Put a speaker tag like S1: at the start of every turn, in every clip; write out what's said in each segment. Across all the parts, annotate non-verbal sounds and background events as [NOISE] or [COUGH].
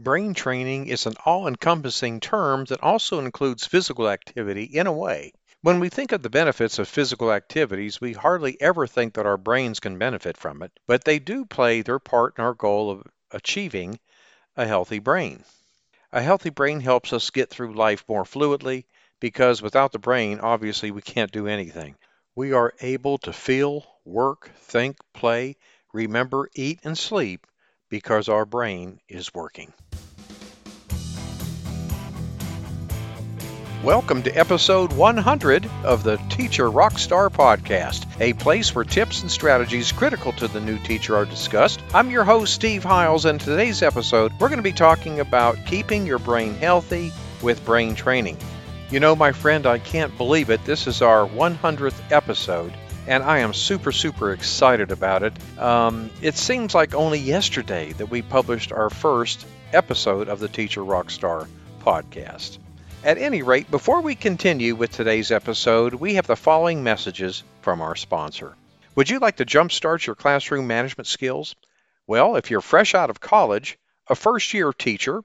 S1: Brain training is an all encompassing term that also includes physical activity in a way. When we think of the benefits of physical activities, we hardly ever think that our brains can benefit from it, but they do play their part in our goal of achieving a healthy brain. A healthy brain helps us get through life more fluidly because without the brain, obviously, we can't do anything. We are able to feel, work, think, play, remember, eat, and sleep because our brain is working. Welcome to episode 100 of the Teacher Rockstar Podcast, a place where tips and strategies critical to the new teacher are discussed. I'm your host, Steve Hiles, and today's episode, we're going to be talking about keeping your brain healthy with brain training. You know, my friend, I can't believe it. This is our 100th episode, and I am super, super excited about it. Um, it seems like only yesterday that we published our first episode of the Teacher Rockstar podcast. At any rate, before we continue with today's episode, we have the following messages from our sponsor. Would you like to jumpstart your classroom management skills? Well, if you're fresh out of college, a first year teacher,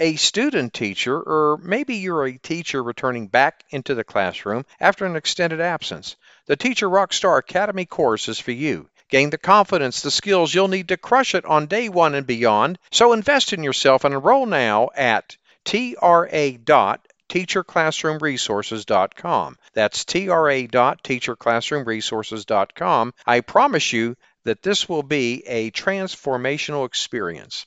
S1: a student teacher, or maybe you're a teacher returning back into the classroom after an extended absence, the Teacher Rockstar Academy course is for you. Gain the confidence, the skills you'll need to crush it on day one and beyond. So invest in yourself and enroll now at tra.teacherclassroomresources.com. That's tra.teacherclassroomresources.com. I promise you that this will be a transformational experience.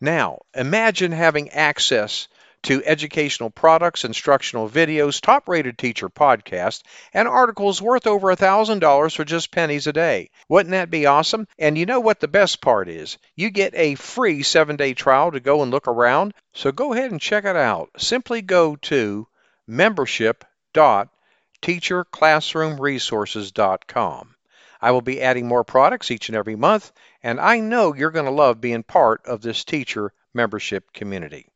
S1: Now, imagine having access to educational products, instructional videos, top rated teacher podcasts, and articles worth over $1,000 for just pennies a day. Wouldn't that be awesome? And you know what the best part is? You get a free seven day trial to go and look around. So go ahead and check it out. Simply go to membership.teacherclassroomresources.com. I will be adding more products each and every month, and I know you're going to love being part of this teacher membership community.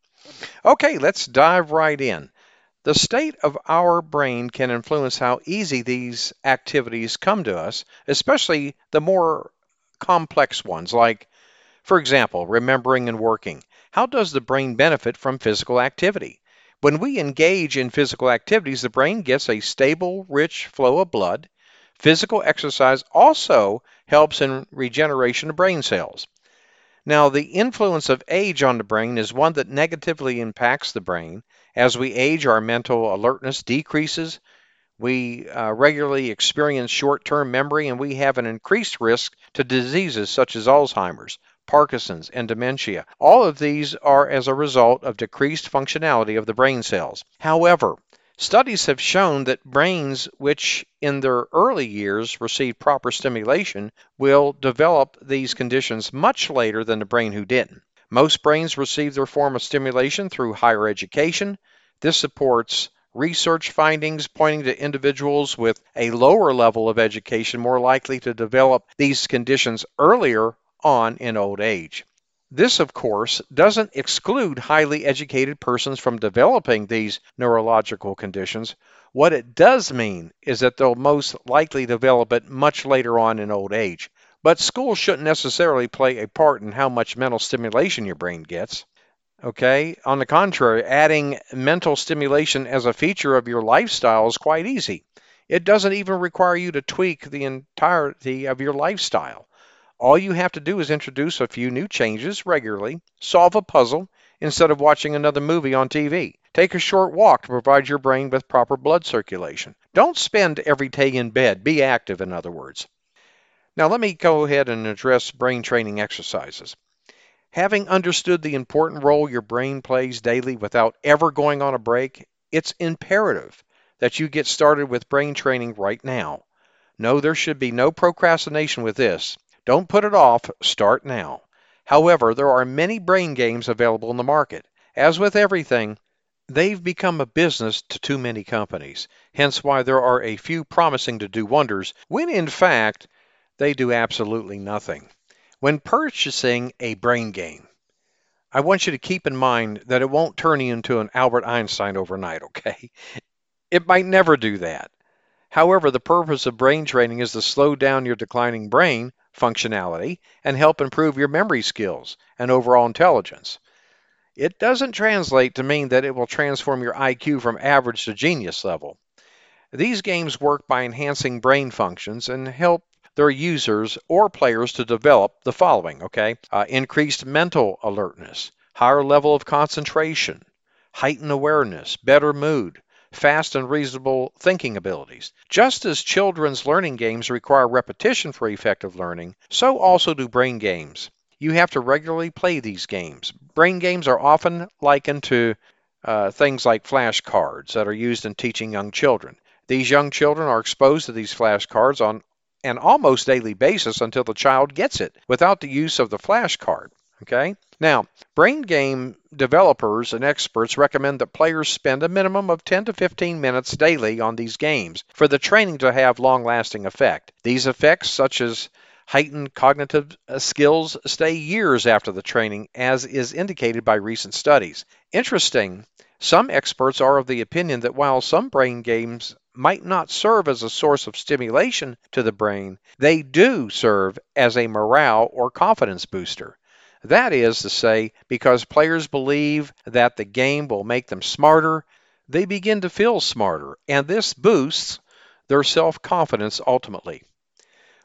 S1: Okay, let's dive right in. The state of our brain can influence how easy these activities come to us, especially the more complex ones, like, for example, remembering and working. How does the brain benefit from physical activity? When we engage in physical activities, the brain gets a stable, rich flow of blood. Physical exercise also helps in regeneration of brain cells. Now, the influence of age on the brain is one that negatively impacts the brain. As we age, our mental alertness decreases. We uh, regularly experience short term memory, and we have an increased risk to diseases such as Alzheimer's, Parkinson's, and dementia. All of these are as a result of decreased functionality of the brain cells. However, Studies have shown that brains which in their early years receive proper stimulation will develop these conditions much later than the brain who didn't. Most brains receive their form of stimulation through higher education. This supports research findings pointing to individuals with a lower level of education more likely to develop these conditions earlier on in old age. This, of course, doesn't exclude highly educated persons from developing these neurological conditions. What it does mean is that they'll most likely develop it much later on in old age. But school shouldn't necessarily play a part in how much mental stimulation your brain gets. Okay? On the contrary, adding mental stimulation as a feature of your lifestyle is quite easy. It doesn't even require you to tweak the entirety of your lifestyle. All you have to do is introduce a few new changes regularly, solve a puzzle instead of watching another movie on TV. Take a short walk to provide your brain with proper blood circulation. Don't spend every day in bed. Be active, in other words. Now, let me go ahead and address brain training exercises. Having understood the important role your brain plays daily without ever going on a break, it's imperative that you get started with brain training right now. No, there should be no procrastination with this. Don't put it off, start now. However, there are many brain games available in the market. As with everything, they've become a business to too many companies, hence why there are a few promising to do wonders, when in fact, they do absolutely nothing. When purchasing a brain game, I want you to keep in mind that it won't turn you into an Albert Einstein overnight, [LAUGHS] okay? It might never do that. However, the purpose of brain training is to slow down your declining brain functionality and help improve your memory skills and overall intelligence. It doesn't translate to mean that it will transform your IQ from average to genius level. These games work by enhancing brain functions and help their users or players to develop the following, okay? Uh, increased mental alertness, higher level of concentration, heightened awareness, better mood, fast and reasonable thinking abilities. Just as children's learning games require repetition for effective learning, so also do brain games. You have to regularly play these games. Brain games are often likened to uh, things like flashcards that are used in teaching young children. These young children are exposed to these flashcards on an almost daily basis until the child gets it without the use of the flashcard. Okay? Now, brain game developers and experts recommend that players spend a minimum of 10 to 15 minutes daily on these games for the training to have long lasting effect. These effects, such as heightened cognitive uh, skills, stay years after the training, as is indicated by recent studies. Interesting, some experts are of the opinion that while some brain games might not serve as a source of stimulation to the brain, they do serve as a morale or confidence booster. That is to say, because players believe that the game will make them smarter, they begin to feel smarter, and this boosts their self confidence ultimately.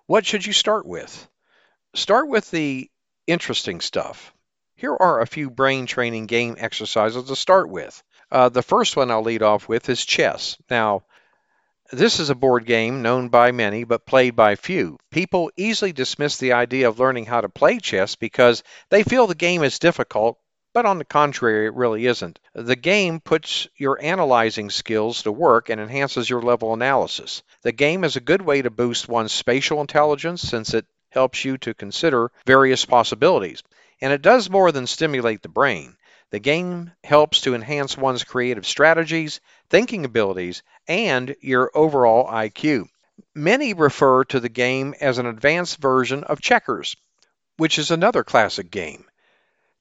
S1: What should you start with? Start with the interesting stuff. Here are a few brain training game exercises to start with. Uh, the first one I'll lead off with is chess. Now, this is a board game known by many but played by few. People easily dismiss the idea of learning how to play chess because they feel the game is difficult, but on the contrary, it really isn't. The game puts your analyzing skills to work and enhances your level analysis. The game is a good way to boost one's spatial intelligence since it helps you to consider various possibilities. And it does more than stimulate the brain. The game helps to enhance one's creative strategies, thinking abilities, and your overall IQ. Many refer to the game as an advanced version of checkers, which is another classic game.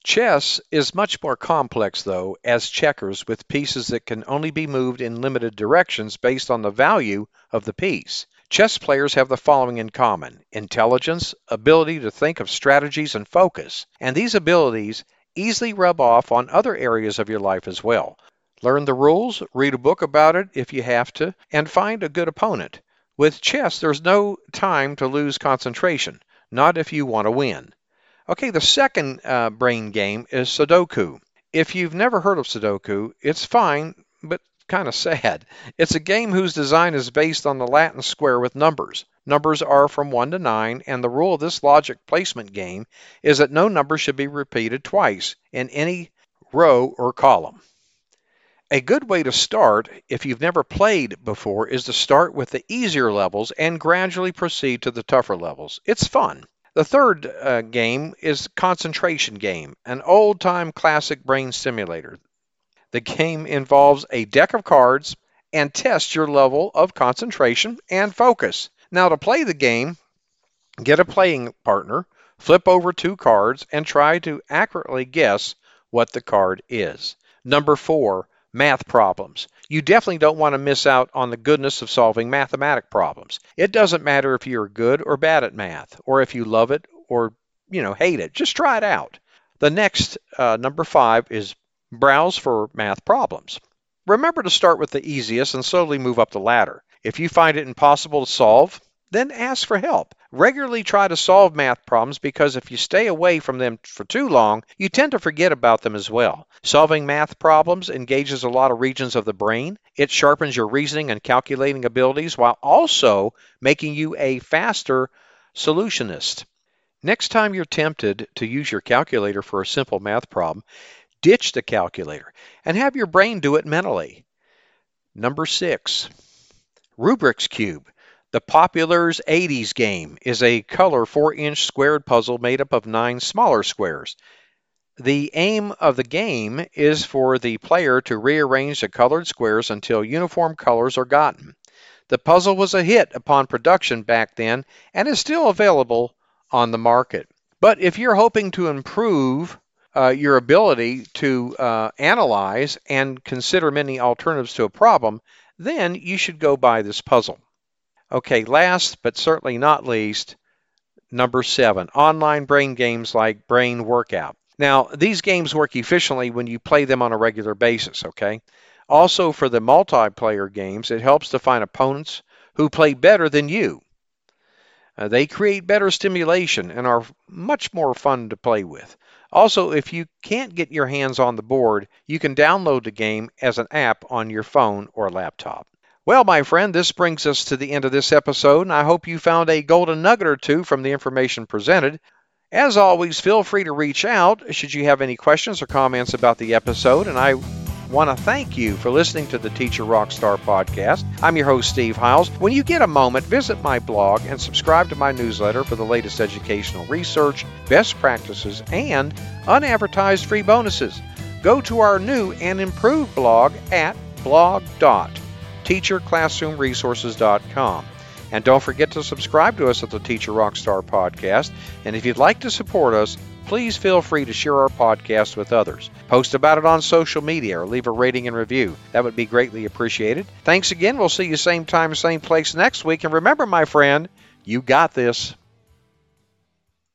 S1: Chess is much more complex, though, as checkers with pieces that can only be moved in limited directions based on the value of the piece. Chess players have the following in common intelligence, ability to think of strategies, and focus. And these abilities easily rub off on other areas of your life as well. Learn the rules, read a book about it if you have to, and find a good opponent. With chess, there's no time to lose concentration, not if you want to win. Okay, the second uh, brain game is Sudoku. If you've never heard of Sudoku, it's fine, but kind of sad. It's a game whose design is based on the Latin square with numbers. Numbers are from 1 to 9, and the rule of this logic placement game is that no number should be repeated twice in any row or column. A good way to start, if you've never played before, is to start with the easier levels and gradually proceed to the tougher levels. It's fun. The third uh, game is Concentration Game, an old time classic brain simulator. The game involves a deck of cards and tests your level of concentration and focus. Now, to play the game, get a playing partner, flip over two cards, and try to accurately guess what the card is. Number four, math problems. You definitely don't want to miss out on the goodness of solving mathematic problems. It doesn't matter if you're good or bad at math, or if you love it or, you know, hate it. Just try it out. The next, uh, number five, is browse for math problems. Remember to start with the easiest and slowly move up the ladder. If you find it impossible to solve, then ask for help. Regularly try to solve math problems because if you stay away from them for too long, you tend to forget about them as well. Solving math problems engages a lot of regions of the brain. It sharpens your reasoning and calculating abilities while also making you a faster solutionist. Next time you're tempted to use your calculator for a simple math problem, ditch the calculator and have your brain do it mentally. Number six, Rubik's Cube. The Popular's 80s game is a color 4 inch squared puzzle made up of nine smaller squares. The aim of the game is for the player to rearrange the colored squares until uniform colors are gotten. The puzzle was a hit upon production back then and is still available on the market. But if you're hoping to improve uh, your ability to uh, analyze and consider many alternatives to a problem, then you should go buy this puzzle. Okay, last but certainly not least, number seven, online brain games like Brain Workout. Now, these games work efficiently when you play them on a regular basis, okay? Also, for the multiplayer games, it helps to find opponents who play better than you. Uh, they create better stimulation and are much more fun to play with. Also, if you can't get your hands on the board, you can download the game as an app on your phone or laptop. Well, my friend, this brings us to the end of this episode, and I hope you found a golden nugget or two from the information presented. As always, feel free to reach out should you have any questions or comments about the episode, and I want to thank you for listening to the Teacher Rockstar podcast. I'm your host, Steve Hiles. When you get a moment, visit my blog and subscribe to my newsletter for the latest educational research, best practices, and unadvertised free bonuses. Go to our new and improved blog at blog.teacherclassroomresources.com. And don't forget to subscribe to us at the Teacher Rockstar podcast. And if you'd like to support us, please feel free to share our podcast with others. Post about it on social media or leave a rating and review. That would be greatly appreciated. Thanks again. We'll see you same time, same place next week. And remember, my friend, you got this.